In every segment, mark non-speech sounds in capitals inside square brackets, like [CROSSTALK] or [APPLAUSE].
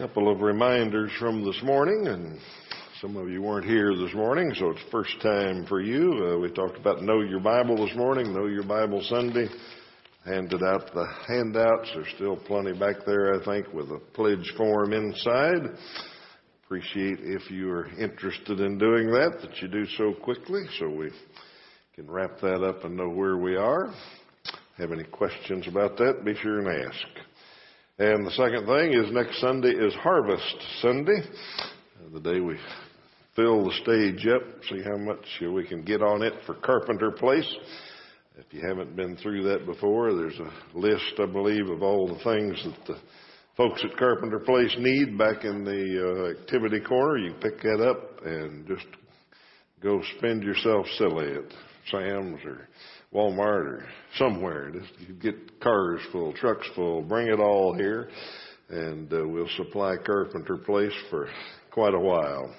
couple of reminders from this morning, and some of you weren't here this morning, so it's first time for you. Uh, we talked about Know Your Bible this morning, Know Your Bible Sunday. Handed out the handouts. There's still plenty back there, I think, with a pledge form inside. Appreciate if you are interested in doing that, that you do so quickly so we can wrap that up and know where we are. Have any questions about that, be sure and ask. And the second thing is next Sunday is Harvest Sunday, the day we fill the stage up, see how much we can get on it for Carpenter Place. If you haven't been through that before, there's a list, I believe, of all the things that the folks at Carpenter Place need back in the uh, activity corner. You pick that up and just go spend yourself silly at Sam's or Walmart or somewhere. Just you get cars full, trucks full, bring it all here, and uh, we'll supply Carpenter Place for quite a while.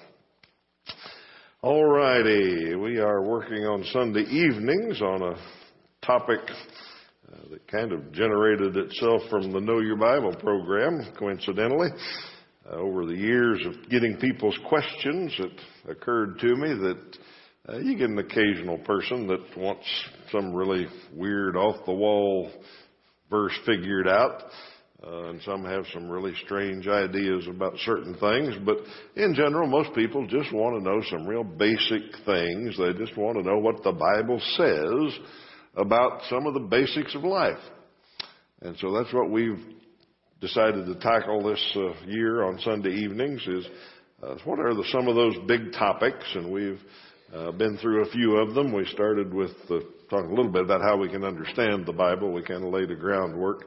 All righty, we are working on Sunday evenings on a topic uh, that kind of generated itself from the Know Your Bible program, coincidentally. Uh, over the years of getting people's questions, it occurred to me that uh, you get an occasional person that wants some really weird, off the wall verse figured out. Uh, and some have some really strange ideas about certain things, but in general, most people just want to know some real basic things. They just want to know what the Bible says about some of the basics of life. And so that's what we've decided to tackle this uh, year on Sunday evenings is uh, what are the, some of those big topics, and we've uh, been through a few of them. We started with uh, talking a little bit about how we can understand the Bible. We kind of laid the groundwork.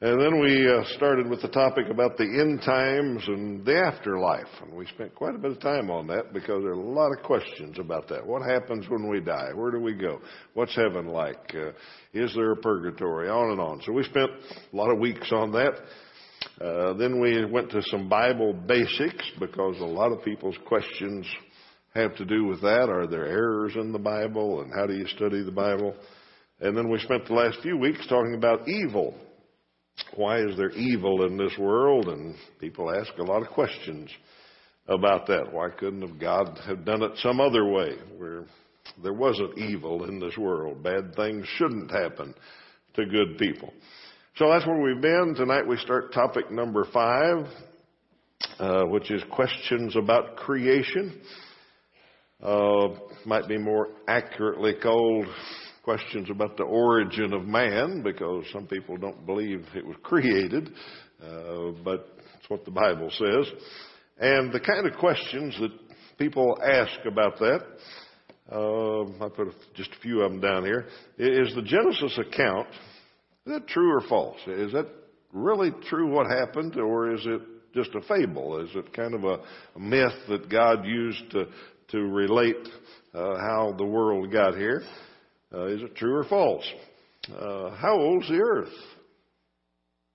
And then we uh, started with the topic about the end times and the afterlife. And we spent quite a bit of time on that because there are a lot of questions about that. What happens when we die? Where do we go? What's heaven like? Uh, is there a purgatory? On and on. So we spent a lot of weeks on that. Uh, then we went to some Bible basics because a lot of people's questions have to do with that. Are there errors in the Bible and how do you study the Bible? And then we spent the last few weeks talking about evil. Why is there evil in this world? And people ask a lot of questions about that. Why couldn't have God have done it some other way where there wasn't evil in this world? Bad things shouldn't happen to good people. So that's where we've been. Tonight we start topic number five, uh, which is questions about creation uh, might be more accurately called questions about the origin of man, because some people don't believe it was created, uh, but it's what the Bible says. And the kind of questions that people ask about that, uh, I put just a few of them down here. Is the Genesis account is that true or false? Is that really true what happened, or is it just a fable? Is it kind of a, a myth that God used to to relate uh, how the world got here. Uh, is it true or false? Uh, how old's the earth?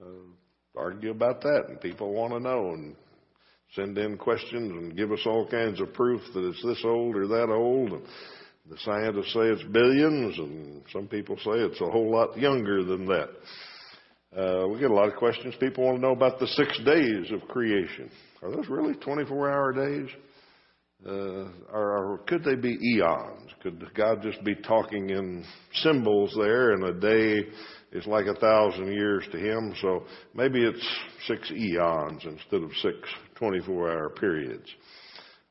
Uh, argue about that, and people want to know and send in questions and give us all kinds of proof that it's this old or that old. And the scientists say it's billions, and some people say it's a whole lot younger than that. Uh, we get a lot of questions. People want to know about the six days of creation. Are those really 24 hour days? Uh, or, or could they be eons? Could God just be talking in symbols there, and a day is like a thousand years to Him? So maybe it's six eons instead of six 24-hour periods.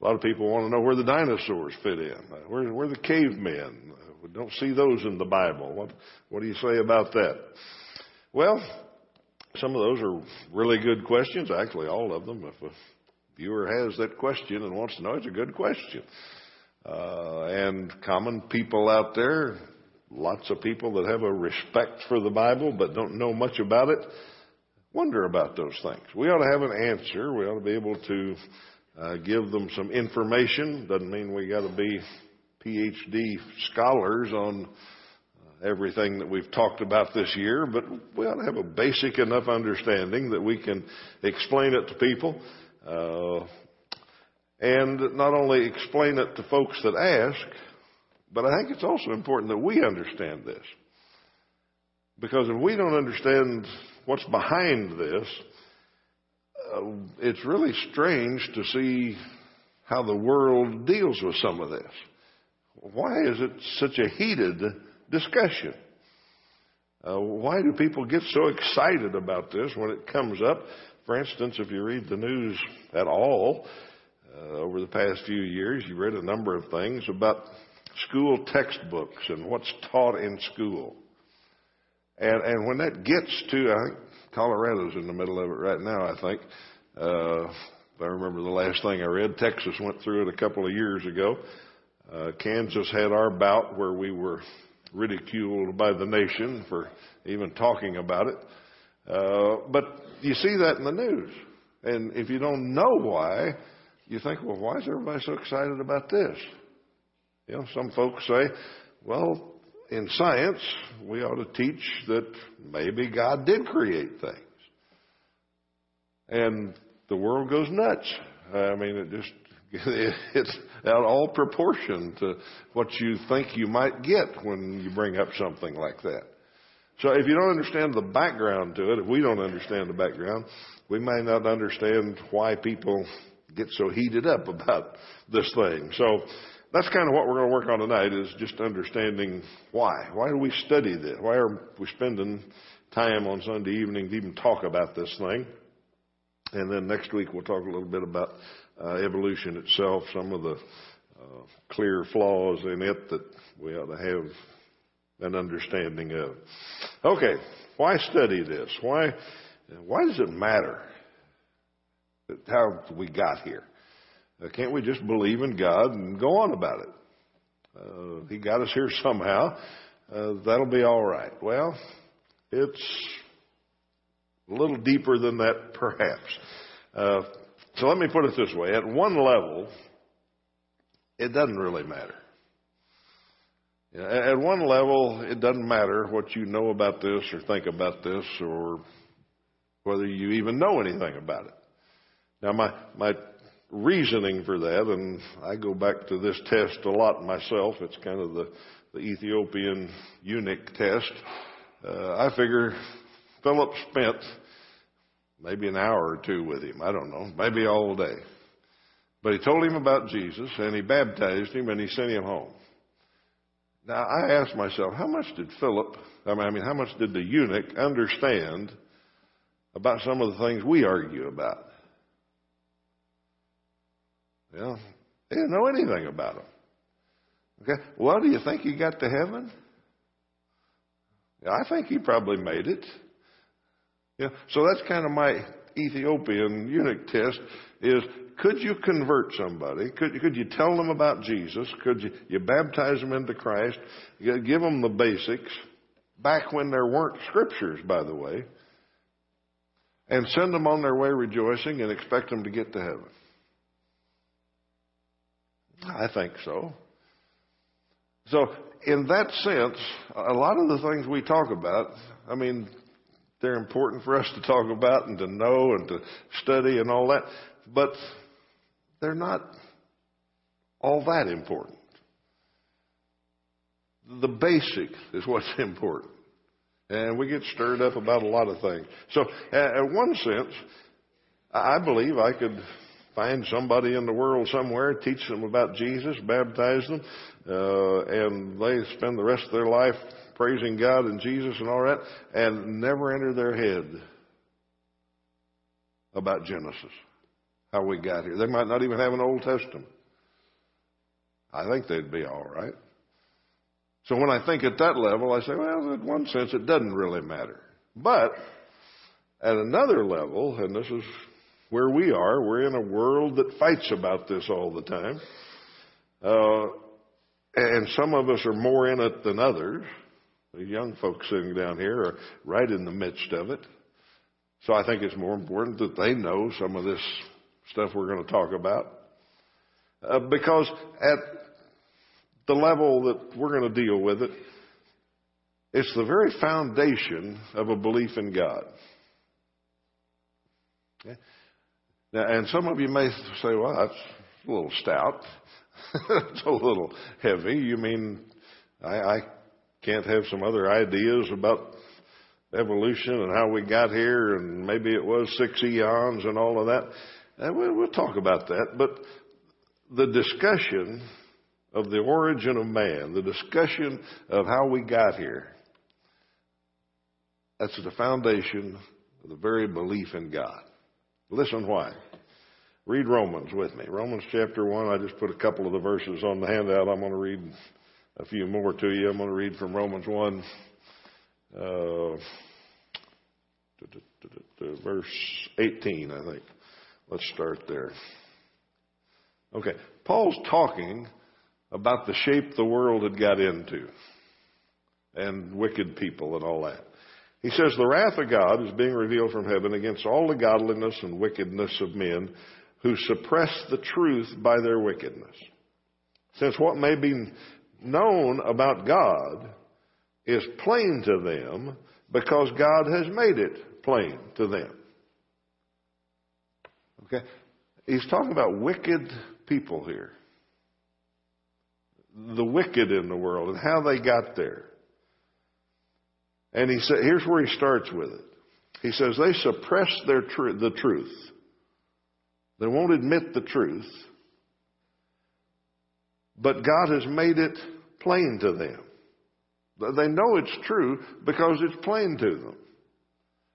A lot of people want to know where the dinosaurs fit in. Uh, where, where the cavemen? Uh, we don't see those in the Bible. What, what do you say about that? Well, some of those are really good questions. Actually, all of them. If viewer has that question and wants to know, it's a good question. Uh, and common people out there, lots of people that have a respect for the Bible but don't know much about it, wonder about those things. We ought to have an answer. We ought to be able to uh, give them some information. Doesn't mean we got to be PhD scholars on uh, everything that we've talked about this year, but we ought to have a basic enough understanding that we can explain it to people uh, and not only explain it to folks that ask, but I think it's also important that we understand this. Because if we don't understand what's behind this, uh, it's really strange to see how the world deals with some of this. Why is it such a heated discussion? Uh, why do people get so excited about this when it comes up? For instance, if you read the news at all uh, over the past few years, you read a number of things about school textbooks and what's taught in school. And, and when that gets to, I think Colorado's in the middle of it right now, I think. Uh, I remember the last thing I read, Texas went through it a couple of years ago. Uh, Kansas had our bout where we were ridiculed by the nation for even talking about it. Uh, but you see that in the news. And if you don't know why, you think, well, why is everybody so excited about this? You know, some folks say, well, in science, we ought to teach that maybe God did create things. And the world goes nuts. I mean, it just, [LAUGHS] it's out all proportion to what you think you might get when you bring up something like that. So if you don't understand the background to it, if we don't understand the background, we may not understand why people get so heated up about this thing. So that's kind of what we're going to work on tonight is just understanding why. Why do we study this? Why are we spending time on Sunday evening to even talk about this thing? And then next week we'll talk a little bit about uh, evolution itself, some of the uh, clear flaws in it that we ought to have an understanding of. Okay, why study this? Why, why does it matter how we got here? Uh, can't we just believe in God and go on about it? Uh, he got us here somehow. Uh, that'll be all right. Well, it's a little deeper than that, perhaps. Uh, so let me put it this way. At one level, it doesn't really matter. At one level, it doesn't matter what you know about this or think about this or whether you even know anything about it. Now, my, my reasoning for that, and I go back to this test a lot myself. It's kind of the, the Ethiopian eunuch test. Uh, I figure Philip spent maybe an hour or two with him. I don't know, maybe all day. But he told him about Jesus, and he baptized him, and he sent him home. Now, I ask myself, how much did Philip, I mean, how much did the eunuch understand about some of the things we argue about? Well, he didn't know anything about them. Okay, well, do you think he got to heaven? Yeah, I think he probably made it. Yeah, so that's kind of my Ethiopian eunuch test is could you convert somebody? Could, could you tell them about Jesus? Could you, you baptize them into Christ? Give them the basics back when there weren't scriptures, by the way, and send them on their way rejoicing and expect them to get to heaven? I think so. So, in that sense, a lot of the things we talk about, I mean, they're important for us to talk about and to know and to study and all that, but they're not all that important. The basic is what's [LAUGHS] important. And we get stirred up about a lot of things. So, in one sense, I believe I could find somebody in the world somewhere, teach them about Jesus, baptize them, uh, and they spend the rest of their life praising God and Jesus and all that, and never enter their head about Genesis, how we got here. They might not even have an Old Testament. I think they'd be all right. So when I think at that level, I say, well, in one sense, it doesn't really matter. But at another level, and this is where we are. We're in a world that fights about this all the time. Uh, and some of us are more in it than others. The young folks sitting down here are right in the midst of it. So I think it's more important that they know some of this stuff we're going to talk about. Uh, because at the level that we're going to deal with it, it's the very foundation of a belief in God. Okay? Now, and some of you may say, well, that's a little stout. [LAUGHS] it's a little heavy. You mean I, I can't have some other ideas about evolution and how we got here, and maybe it was six eons and all of that. And we'll, talk about that. But the discussion of the origin of man, the discussion of how we got here, that's the foundation of the very belief in God. Listen why. Read Romans with me. Romans chapter 1. I just put a couple of the verses on the handout. I'm going to read a few more to you. I'm going to read from Romans 1, uh, verse 18, I think. Let's start there. Okay. Paul's talking about the shape the world had got into and wicked people and all that. He says, The wrath of God is being revealed from heaven against all the godliness and wickedness of men who suppress the truth by their wickedness. Since what may be known about God is plain to them because God has made it plain to them. Okay? He's talking about wicked people here. The wicked in the world and how they got there. And he said, here's where he starts with it. He says they suppress their tr- the truth. They won't admit the truth. But God has made it plain to them. They know it's true because it's plain to them.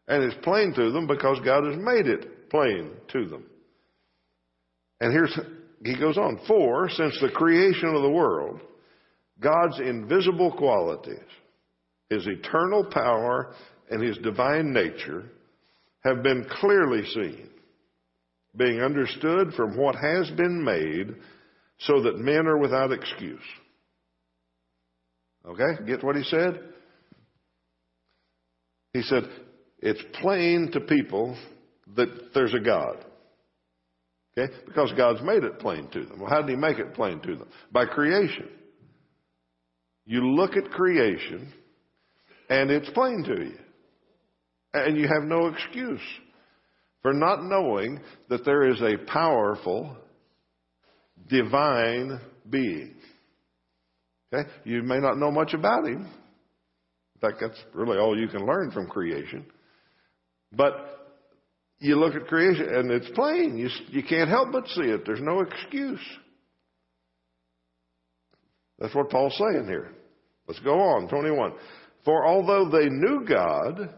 And it's plain to them because God has made it plain to them. And here's, he goes on, for since the creation of the world, God's invisible qualities, His eternal power and His divine nature have been clearly seen being understood from what has been made, so that men are without excuse. Okay? Get what he said? He said, it's plain to people that there's a God. Okay? Because God's made it plain to them. Well, how did he make it plain to them? By creation. You look at creation, and it's plain to you. And you have no excuse for not knowing that there is a powerful, divine being. Okay? You may not know much about him. In fact, that's really all you can learn from creation. But you look at creation and it's plain. You, you can't help but see it. There's no excuse. That's what Paul's saying here. Let's go on. 21. For although they knew God,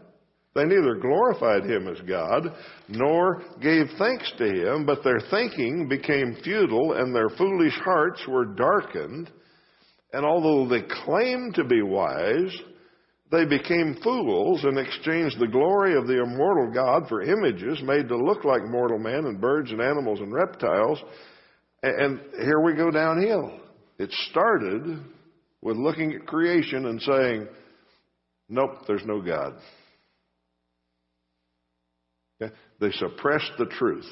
they neither glorified him as God nor gave thanks to him, but their thinking became futile and their foolish hearts were darkened. And although they claimed to be wise, they became fools and exchanged the glory of the immortal God for images made to look like mortal men and birds and animals and reptiles. And here we go downhill. It started with looking at creation and saying, nope, there's no God. They suppressed the truth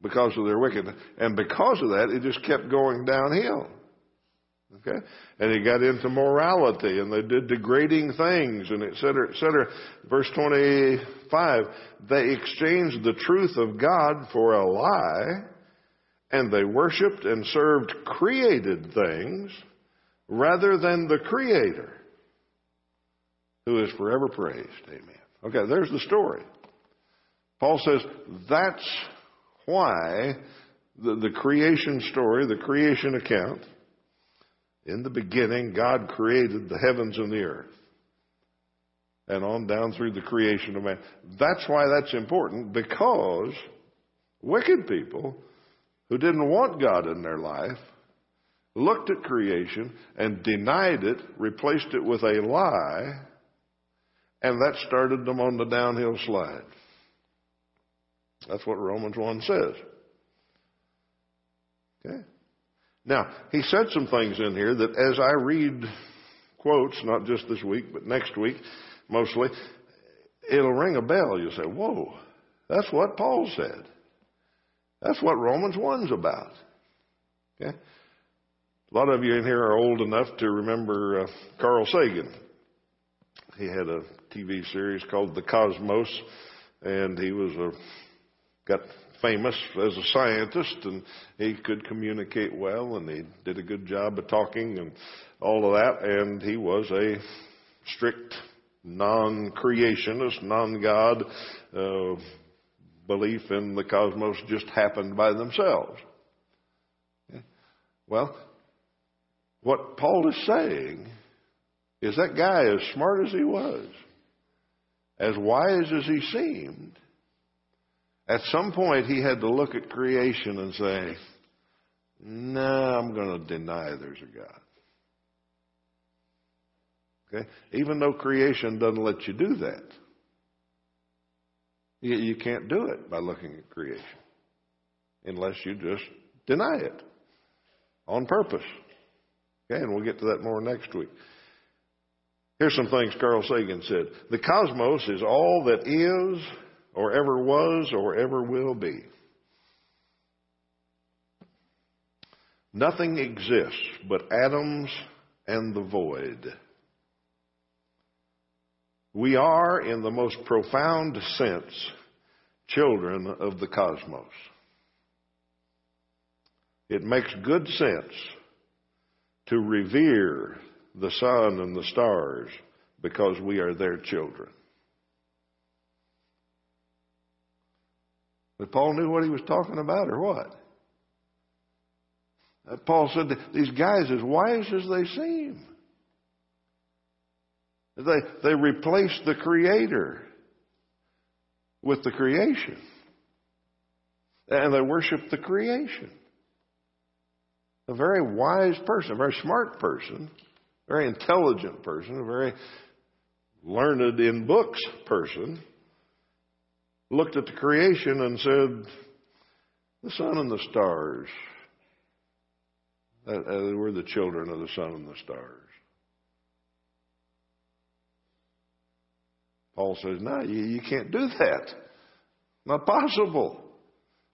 because of their wickedness. And because of that, it just kept going downhill. Okay? And he got into morality and they did degrading things and et cetera, et cetera. Verse 25, they exchanged the truth of God for a lie and they worshiped and served created things rather than the creator who is forever praised. Amen. Okay, there's the story. Paul says that's why the, the creation story, the creation account, in the beginning, God created the heavens and the earth. And on down through the creation of man. That's why that's important because wicked people who didn't want God in their life looked at creation and denied it, replaced it with a lie, and that started them on the downhill slide. That's what Romans 1 says. Okay? Now, he said some things in here that as I read quotes, not just this week, but next week mostly, it'll ring a bell. You'll say, whoa, that's what Paul said. That's what Romans 1's about. Okay? A lot of you in here are old enough to remember uh, Carl Sagan. He had a TV series called The Cosmos, and he was a got famous as a scientist and he could communicate well and he did a good job of talking and all of that and he was a strict non-creationist, non-God uh, belief in the cosmos just happened by themselves. Well, what Paul is saying is that guy, as smart as he was, as wise as he seemed, at some point he had to look at creation and say, no, nah, I'm going to deny there's a God. Okay? Even though creation doesn't let you do that. You, you can't do it by looking at creation unless you just deny it on purpose. Okay, and we'll get to that more next week. Here's some things Carl Sagan said. The cosmos is all that is, or ever was, or ever will be. Nothing exists but atoms and the void. We are, in the most profound sense, children of the cosmos. It makes good sense to revere the sun and the stars because we are their children. But Paul knew what he was talking about, or what? Uh, Paul said, These guys, as wise as they seem, they, they replace the Creator with the creation. And they worship the creation. A very wise person, a very smart person, a very intelligent person, a very learned in books person looked at the creation and said, The sun and the stars, uh, uh, we're the children of the sun and the stars. Paul says, no, you, you can't do that. Not possible.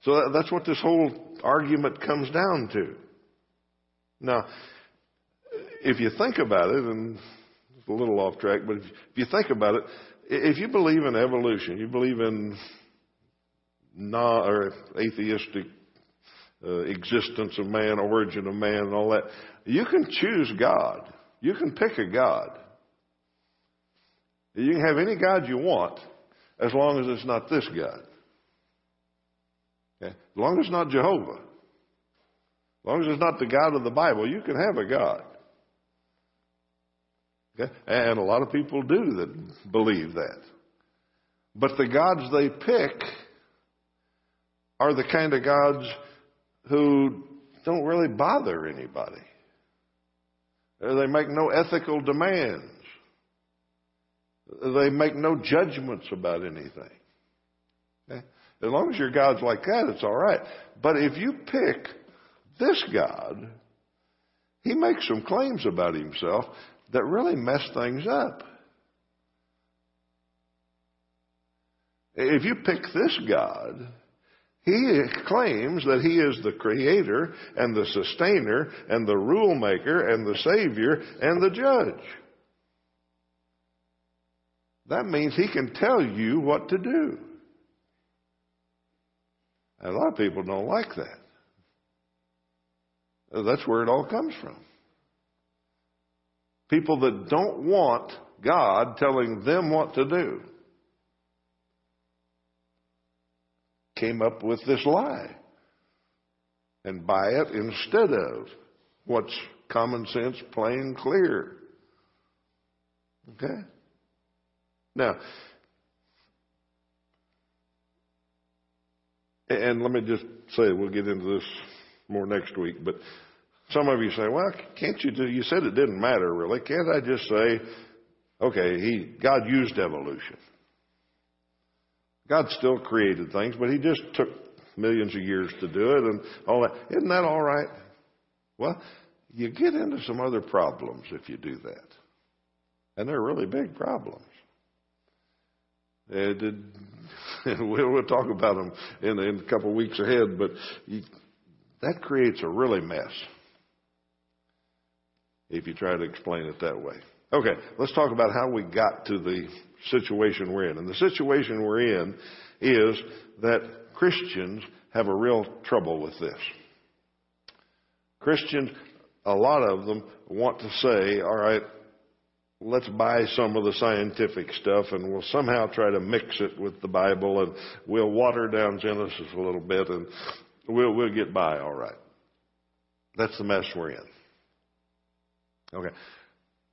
So that, that's what this whole argument comes down to. Now, if you think about it, and it's a little off track, but if you think about it, if you believe in evolution, you believe in non or atheistic uh, existence of man, origin of man, and all that, you can choose God. You can pick a God. You can have any God you want as long as it's not this God. Okay? As long as it's not Jehovah. As long as it's not the God of the Bible, you can have a God. Okay? And a lot of people do that believe that. But the gods they pick are the kind of gods who don't really bother anybody. Uh, they make no ethical demands. They make no judgments about anything. Okay? As long as your God's like that, it's all right. But if you pick this God, he makes some claims about himself that really mess things up. If you pick this God, he claims that he is the creator and the sustainer and the rule maker and the savior and the judge. That means he can tell you what to do. And a lot of people don't like that. That's where it all comes from. People that don't want God telling them what to do came up with this lie and buy it instead of what's common sense, plain, clear. Okay? Now, and let me just say, we'll get into this more next week, but some of you say, well, can't you do, you said it didn't matter really. Can't I just say, okay, he, God used evolution. God still created things, but he just took millions of years to do it and all that. Isn't that all right? Well, you get into some other problems if you do that. And they're really big problems. [LAUGHS] We'll, we'll talk about them in, in a couple of weeks ahead, but you, that creates a really mess if you try to explain it that way. Okay, let's talk about how we got to the situation we're in. And the situation we're in is that Christians have a real trouble with this. Christians, a lot of them want to say, all right, let's buy some of the scientific stuff and we'll somehow try to mix it with the Bible and we'll water down Genesis a little bit and we'll, we'll get by all right. That's the mess we're in. Okay.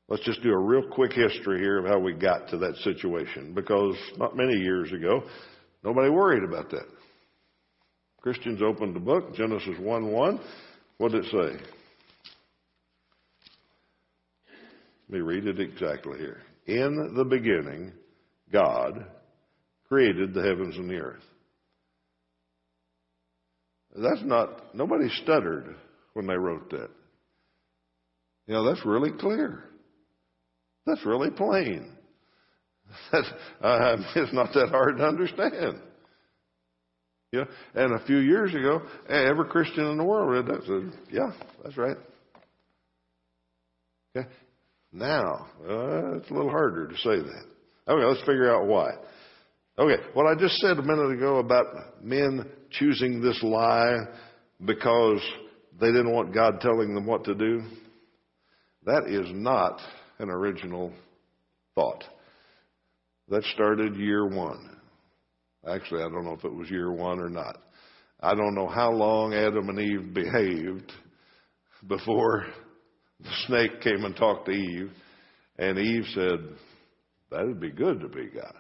Let's just do a real quick history here of how we got to that situation because not many years ago, nobody worried about that. Christians opened the book, Genesis 1 1. What did it say? Let me read it exactly here. In the beginning, God created the heavens and the earth. That's not, nobody stuttered when they wrote that. You know, that's really clear. That's really plain. [LAUGHS] That's, uh, it's not that hard to understand. Yeah, and a few years ago, every Christian in the world read that. Said, "Yeah, that's right." Okay, now uh, it's a little harder to say that. Okay, let's figure out why. Okay, what I just said a minute ago about men choosing this lie because they didn't want God telling them what to do, that is not an original thought. That started year one. Actually, I don't know if it was year one or not. I don't know how long Adam and Eve behaved before the snake came and talked to Eve, and Eve said, That'd be good to be God.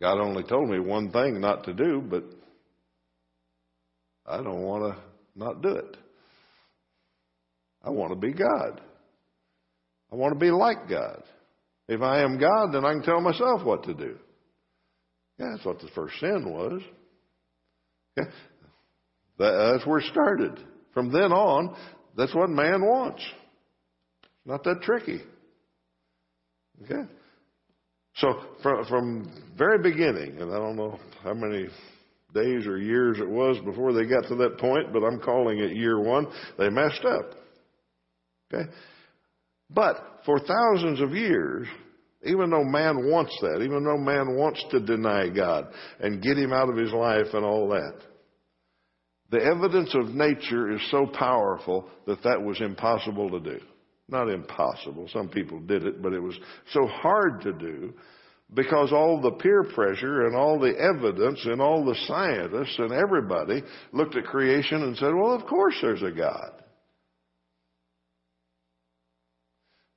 God only told me one thing not to do, but I don't want to not do it. I want to be God. I want to be like God. If I am God, then I can tell myself what to do. Yeah, that's what the first sin was. Okay? That's where it started. From then on, that's what man wants. Not that tricky. Okay? So from, from very beginning, and I don't know how many days or years it was before they got to that point, but I'm calling it year one, they messed up. Okay? But for thousands of years, even though man wants that, even though man wants to deny God and get him out of his life and all that, the evidence of nature is so powerful that that was impossible to do. Not impossible. Some people did it, but it was so hard to do because all the peer pressure and all the evidence and all the scientists and everybody looked at creation and said, well, of course there's a God.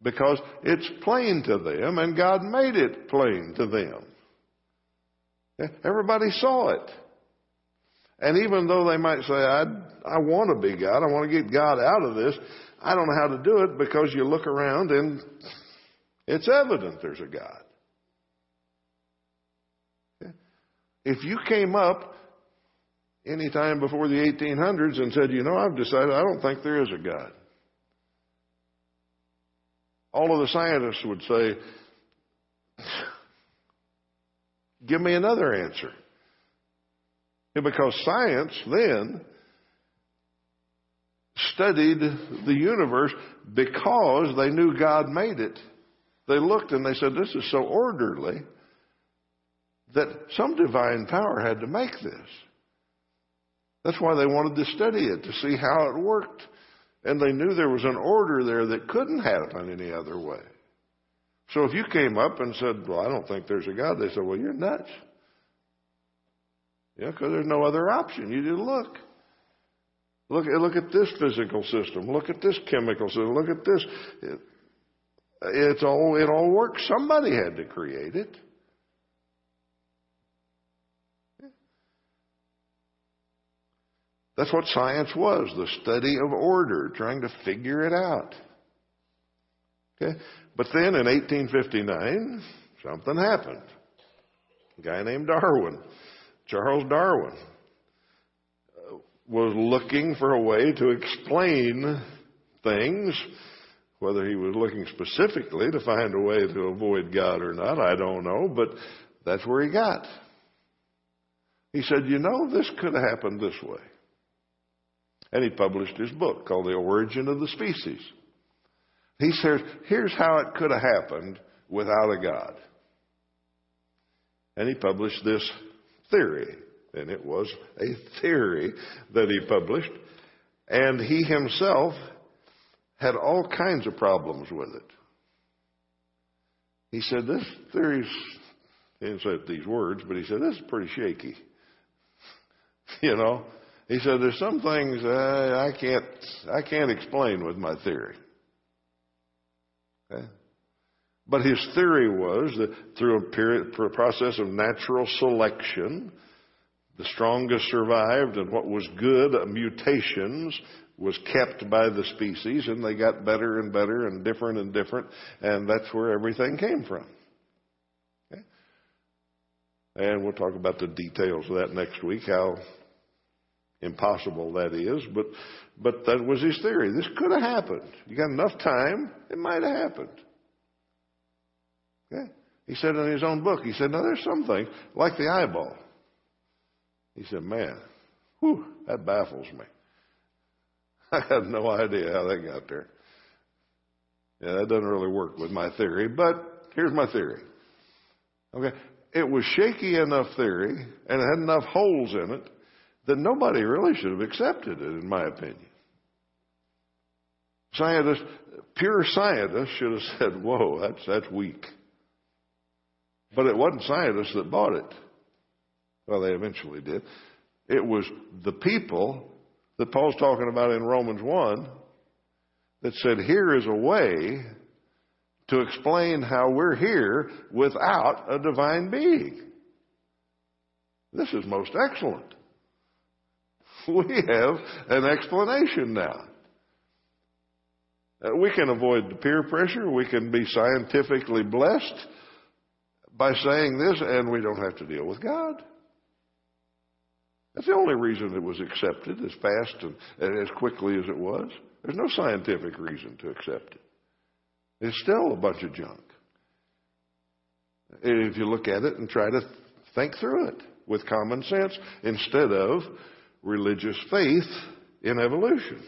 Because it's plain to them and God made it plain to them. Everybody saw it. And even though they might say, I, I want to be God, I want to get God out of this, I don't know how to do it because you look around and it's evident there's a God. If you came up any time before the 1800s and said, you know, I've decided I don't think there is a God all of the scientists would say, Give me another answer. because science then studied the universe because they knew God made it. They looked and they said, This is so orderly that some divine power had to make this. That's why they wanted to study it, to see how it worked. And they knew there was an order there that couldn't happen any other way. So if you came up and said, Well, I don't think there's a God, they said, Well, you're nuts. Yeah, because there's no other option. You just look. Look, look at this physical system. Look at this chemical system. Look at this. It, it's all, it all works. Somebody had to create it. That's what science was the study of order, trying to figure it out. Okay? But then in 1859, something happened. A guy named Darwin, Charles Darwin, was looking for a way to explain things. Whether he was looking specifically to find a way to avoid God or not, I don't know, but that's where he got. He said, You know, this could have happened this way. And he published his book called The Origin of the Species. He says, here's how it could have happened without a God. And he published this theory. And it was a theory that he published. And he himself had all kinds of problems with it. He said, This theory's, he didn't say these words, but he said, This is pretty shaky. [LAUGHS] you know? He said, There's some things I, I can't I can't explain with my theory. Okay? But his theory was that through a, period, a process of natural selection, the strongest survived, and what was good, uh, mutations, was kept by the species, and they got better and better and different and different, and that's where everything came from. Okay? And we'll talk about the details of that next week, how impossible that is, but but that was his theory. This could have happened. You got enough time, it might have happened. Okay? He said in his own book, he said, now there's something like the eyeball. He said, man, whew, that baffles me. [LAUGHS] I have no idea how that got there. Yeah, that doesn't really work with my theory, but here's my theory. Okay, it was shaky enough theory and it had enough holes in it that nobody really should have accepted it, in my opinion. Scientists, pure scientists should have said, whoa, that's, that's weak. But it wasn't scientists that bought it. Well, they eventually did. It was the people that Paul's talking about in Romans 1 that said, here is a way to explain how we're here without a divine being. This is most excellent. [LAUGHS] We have an explanation now. Uh, we can avoid the peer pressure. We can be scientifically blessed by saying this, and we don't have to deal with God. That's the only reason it was accepted as fast and, and as quickly as it was. There's no scientific reason to accept it. It's still a bunch of junk. If you look at it and try to think through it with common sense instead of religious faith in evolution.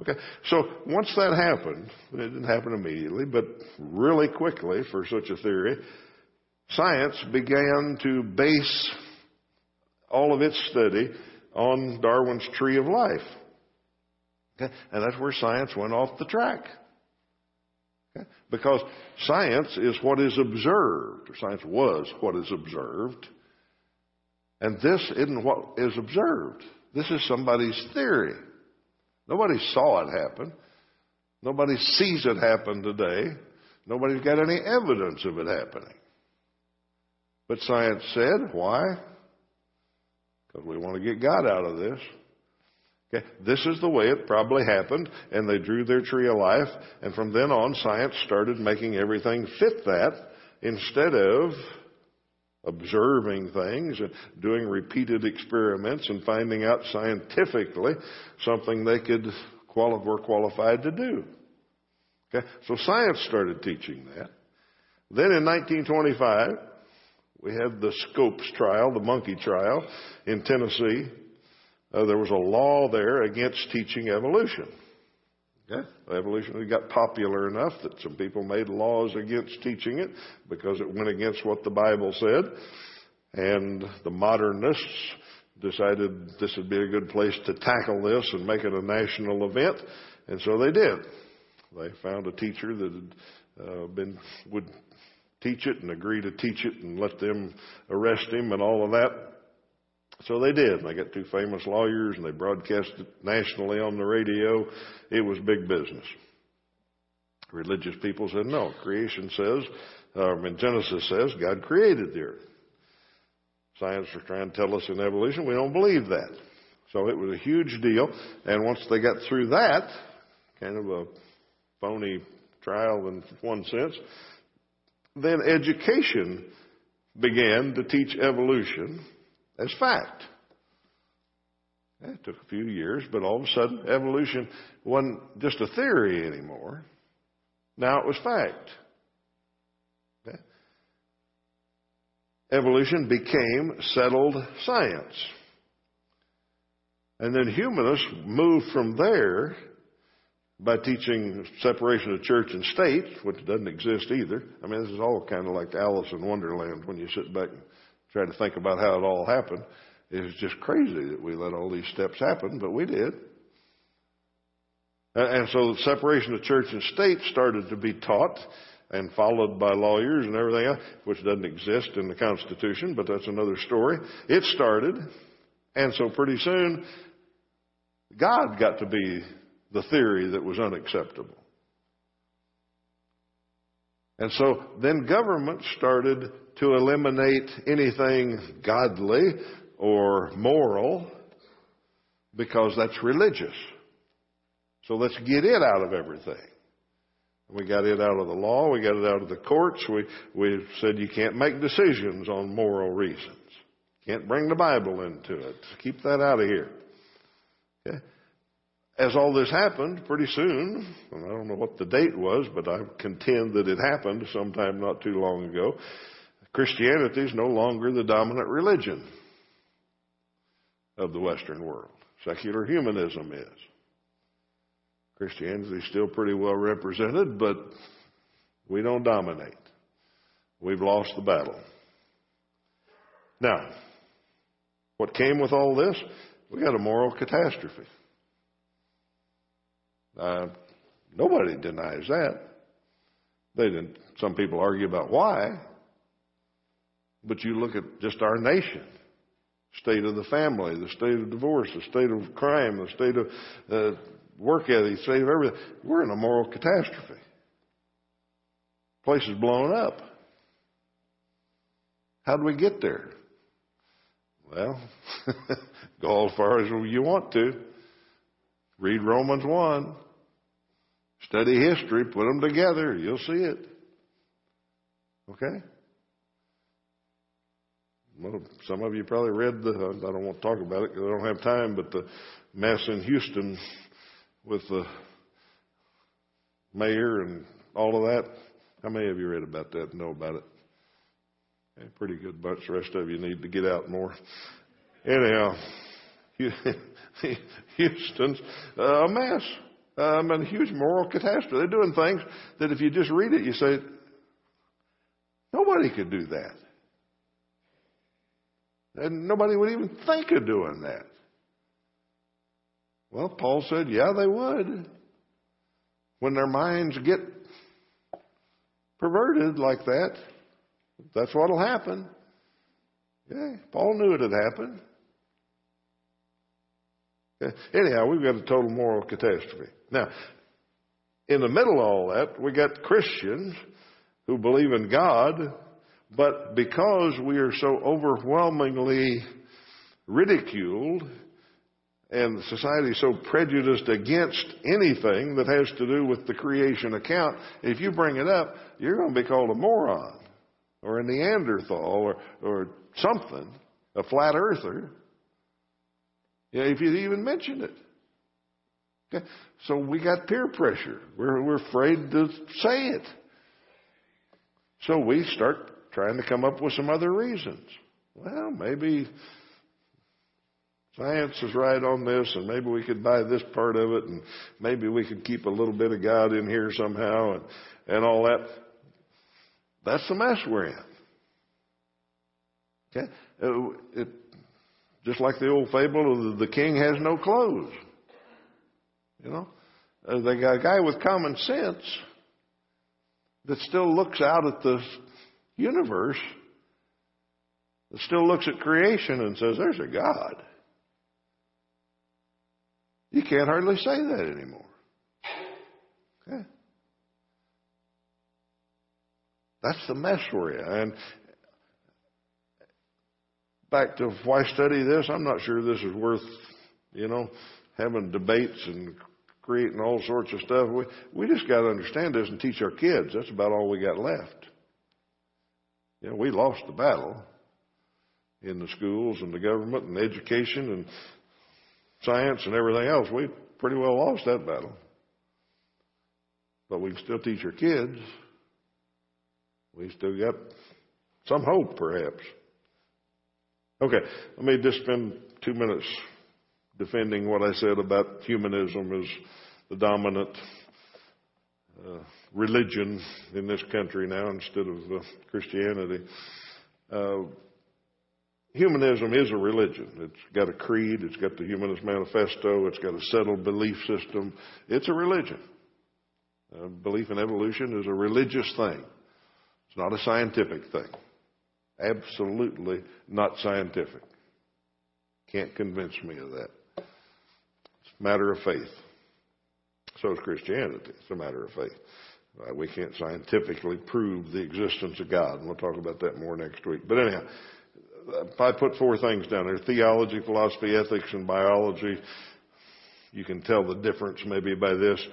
Okay, so once that happened, it didn't happen immediately, but really quickly for such a theory, science began to base all of its study on Darwin's tree of life. Okay? And that's where science went off the track. Okay? Because science is what is observed, or science was what is observed, and this isn't what is observed. This is somebody's theory. Nobody saw it happen. Nobody sees it happen today. Nobody's got any evidence of it happening. But science said, why? Because we want to get God out of this. Okay, this is the way it probably happened, and they drew their tree of life, and from then on, science started making everything fit that instead of observing things and doing repeated experiments and finding out scientifically something they could quali- were qualified to do. Okay, so science started teaching that. Then in 1925, we had the Scopes trial, the monkey trial in Tennessee. Uh, there was a law there against teaching evolution. Okay? Evolution got popular enough that some people made laws against teaching it because it went against what the Bible said. And the modernists decided this would be a good place to tackle this and make it a national event. And so they did. They found a teacher that had uh, been, would teach it and agree to teach it and let them arrest him and all of that. So they did. They got two famous lawyers and they broadcast it nationally on the radio. It was big business. Religious people said, no, creation says, uh, in Genesis says, God created the earth. Science was trying to tell us in evolution, we don't believe that. So it was a huge deal. And once they got through that, kind of a phony trial in one sense, then education began to teach evolution as fact. It took a few years, but all of a sudden, evolution wasn't just a theory anymore. Now it was fact. Okay? Evolution became settled science. And then humanists moved from there by teaching separation of church and state, which doesn't exist either. I mean, this is all kind of like Alice in Wonderland when you sit back and try to think about how it all happened. It's just crazy that we let all these steps happen, but we did. And so the separation of church and state started to be taught and followed by lawyers and everything else, which doesn't exist in the Constitution, but that's another story. It started, and so pretty soon, God got to be the theory that was unacceptable. And so then government started to eliminate anything godly or moral because that's religious. So let's get it out of everything. We got it out of the law. We got it out of the courts. We, we said you can't make decisions on moral reasons. Can't bring the Bible into it. Keep that out of here. Okay? As all this happened, pretty soon, and I don't know what the date was, but I contend that it happened sometime not too long ago, Christianity is no longer the dominant religion of the Western world. Secular humanism is. Christianity is still pretty well represented, but we don't dominate. We've lost the battle. Now, what came with all this? We got a moral catastrophe. Uh, nobody denies that. They didn't. Some people argue about why, but you look at just our nation, state of the family, the state of divorce, the state of crime, the state of uh, work ethic, state of everything. We're in a moral catastrophe. Place is blown up. How do we get there? Well, [LAUGHS] go as far as you want to. Read Romans 1. Study history, put them together, you'll see it. Okay? Well, some of you probably read the, I don't want to talk about it because I don't have time, but the mess in Houston with the mayor and all of that. How many of you read about that and know about it? A pretty good bunch. The rest of you need to get out more. Anyhow, [LAUGHS] Houston's a mess um, and a huge moral catastrophe. They're doing things that if you just read it, you say, nobody could do that. And nobody would even think of doing that. Well, Paul said, yeah, they would. When their minds get perverted like that, that's what'll happen. Yeah, Paul knew it had happened. Anyhow, we've got a total moral catastrophe. Now, in the middle of all that, we got Christians who believe in God, but because we are so overwhelmingly ridiculed and society is so prejudiced against anything that has to do with the creation account, if you bring it up, you're going to be called a moron or a Neanderthal or, or something, a flat earther. If you even mention it. Okay? So we got peer pressure. We're, we're afraid to say it. So we start trying to come up with some other reasons. Well, maybe science is right on this, and maybe we could buy this part of it, and maybe we could keep a little bit of God in here somehow, and, and all that. That's the mess we're in. Okay? Uh, it, just like the old fable of the king has no clothes. You know? Uh, they got a guy with common sense that still looks out at the universe, that still looks at creation and says, there's a God. You can't hardly say that anymore. Okay? That's the mess we're in. And back to why study this, I'm not sure this is worth, you know, having debates and creating all sorts of stuff. We, we just got to understand this and teach our kids. That's about all we got left. You know, we lost the battle in the schools and the government and education and science and everything else. We pretty well lost that battle. But we can still teach our kids. We still got some hope, perhaps. Okay, let me just spend two minutes defending what I said about humanism as the dominant uh, religion in this country now instead of uh, Christianity. Uh, humanism is a religion. It's got a creed, it's got the Humanist Manifesto, it's got a settled belief system. It's a religion. Uh, belief in evolution is a religious thing. It's not a scientific thing. Absolutely not scientific. Can't convince me of that. It's a matter of faith. So is Christianity. It's a matter of faith. Uh, we can't scientifically prove the existence of God, and we'll talk about that more next week. But anyhow, I put four things down there theology, philosophy, ethics, and biology. You can tell the difference maybe by this.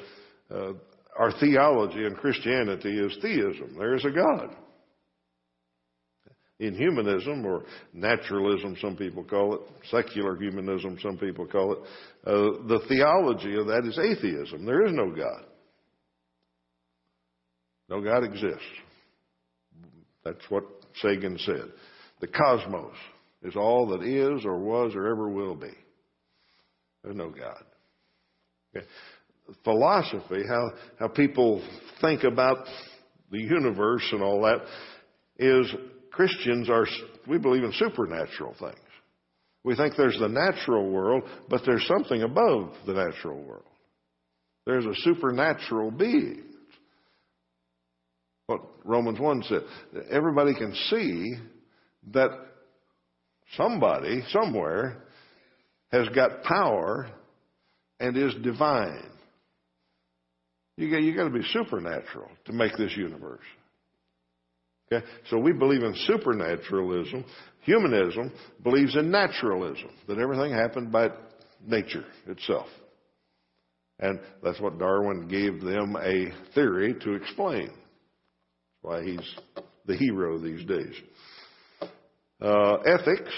Uh, our theology in Christianity is theism. There is a God. In humanism, or naturalism, some people call it, secular humanism, some people call it, uh, the theology of that is atheism. There is no God. No God exists. That's what Sagan said. The cosmos is all that is or was or ever will be. There's no God. Okay. Philosophy, how, how people think about the universe and all that, is Christians are, we believe in supernatural things. We think there's the natural world, but there's something above the natural world. There's a supernatural being. What Romans 1 said. Everybody can see that somebody, somewhere, has got power and is divine. You got, you got to be supernatural to make this universe. Okay? So we believe in supernaturalism. Humanism believes in naturalism, that everything happened by nature itself. And that's what Darwin gave them a theory to explain. Why he's the hero these days. Uh, ethics,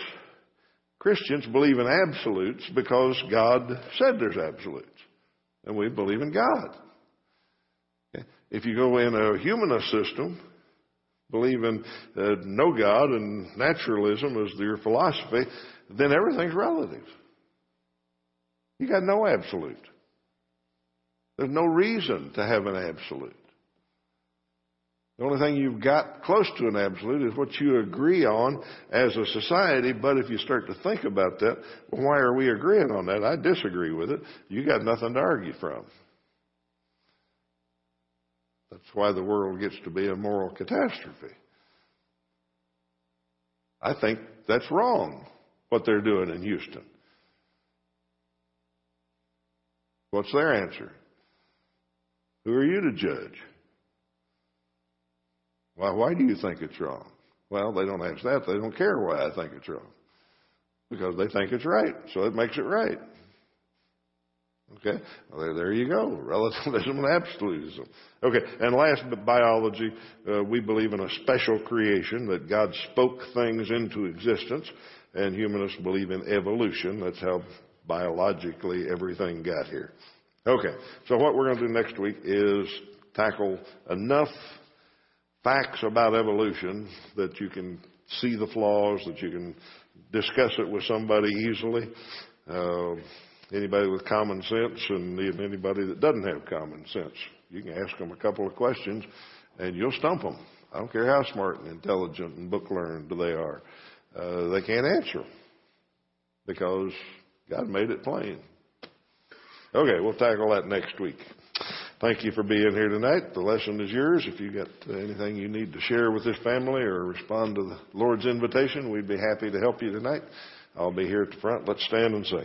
Christians believe in absolutes because God said there's absolutes. And we believe in God. If you go in a humanist system, believe in uh, no God and naturalism as your philosophy, then everything's relative. You got no absolute. There's no reason to have an absolute. The only thing you've got close to an absolute is what you agree on as a society. But if you start to think about that, why are we agreeing on that? I disagree with it. You got nothing to argue from. That's why the world gets to be a moral catastrophe. I think that's wrong, what they're doing in Houston. What's their answer? Who are you to judge? Why, why do you think it's wrong? Well, they don't ask that. They don't care why I think it's wrong. Because they think it's right. So it makes it right. Okay? Well, there, there you go. Relativism and absolutism. Okay. And last, but biology, uh, we believe in a special creation that God spoke things into existence. And humanists believe in evolution. That's how biologically everything got here. Okay. So what we're going to do next week is tackle enough facts about evolution that you can see the flaws, that you can discuss it with somebody easily. Uh, anybody with common sense and even anybody that doesn't have common sense. You can ask them a couple of questions and you'll stump them. I don't care how smart and intelligent and book learned they are. Uh, they can't answer because God made it plain. Okay, we'll tackle that next week. Thank you for being here tonight. The lesson is yours. If you got uh, anything you need to share with this family or respond to the Lord's invitation, we'd be happy to help you tonight. I'll be here at the front. Let's stand and sing.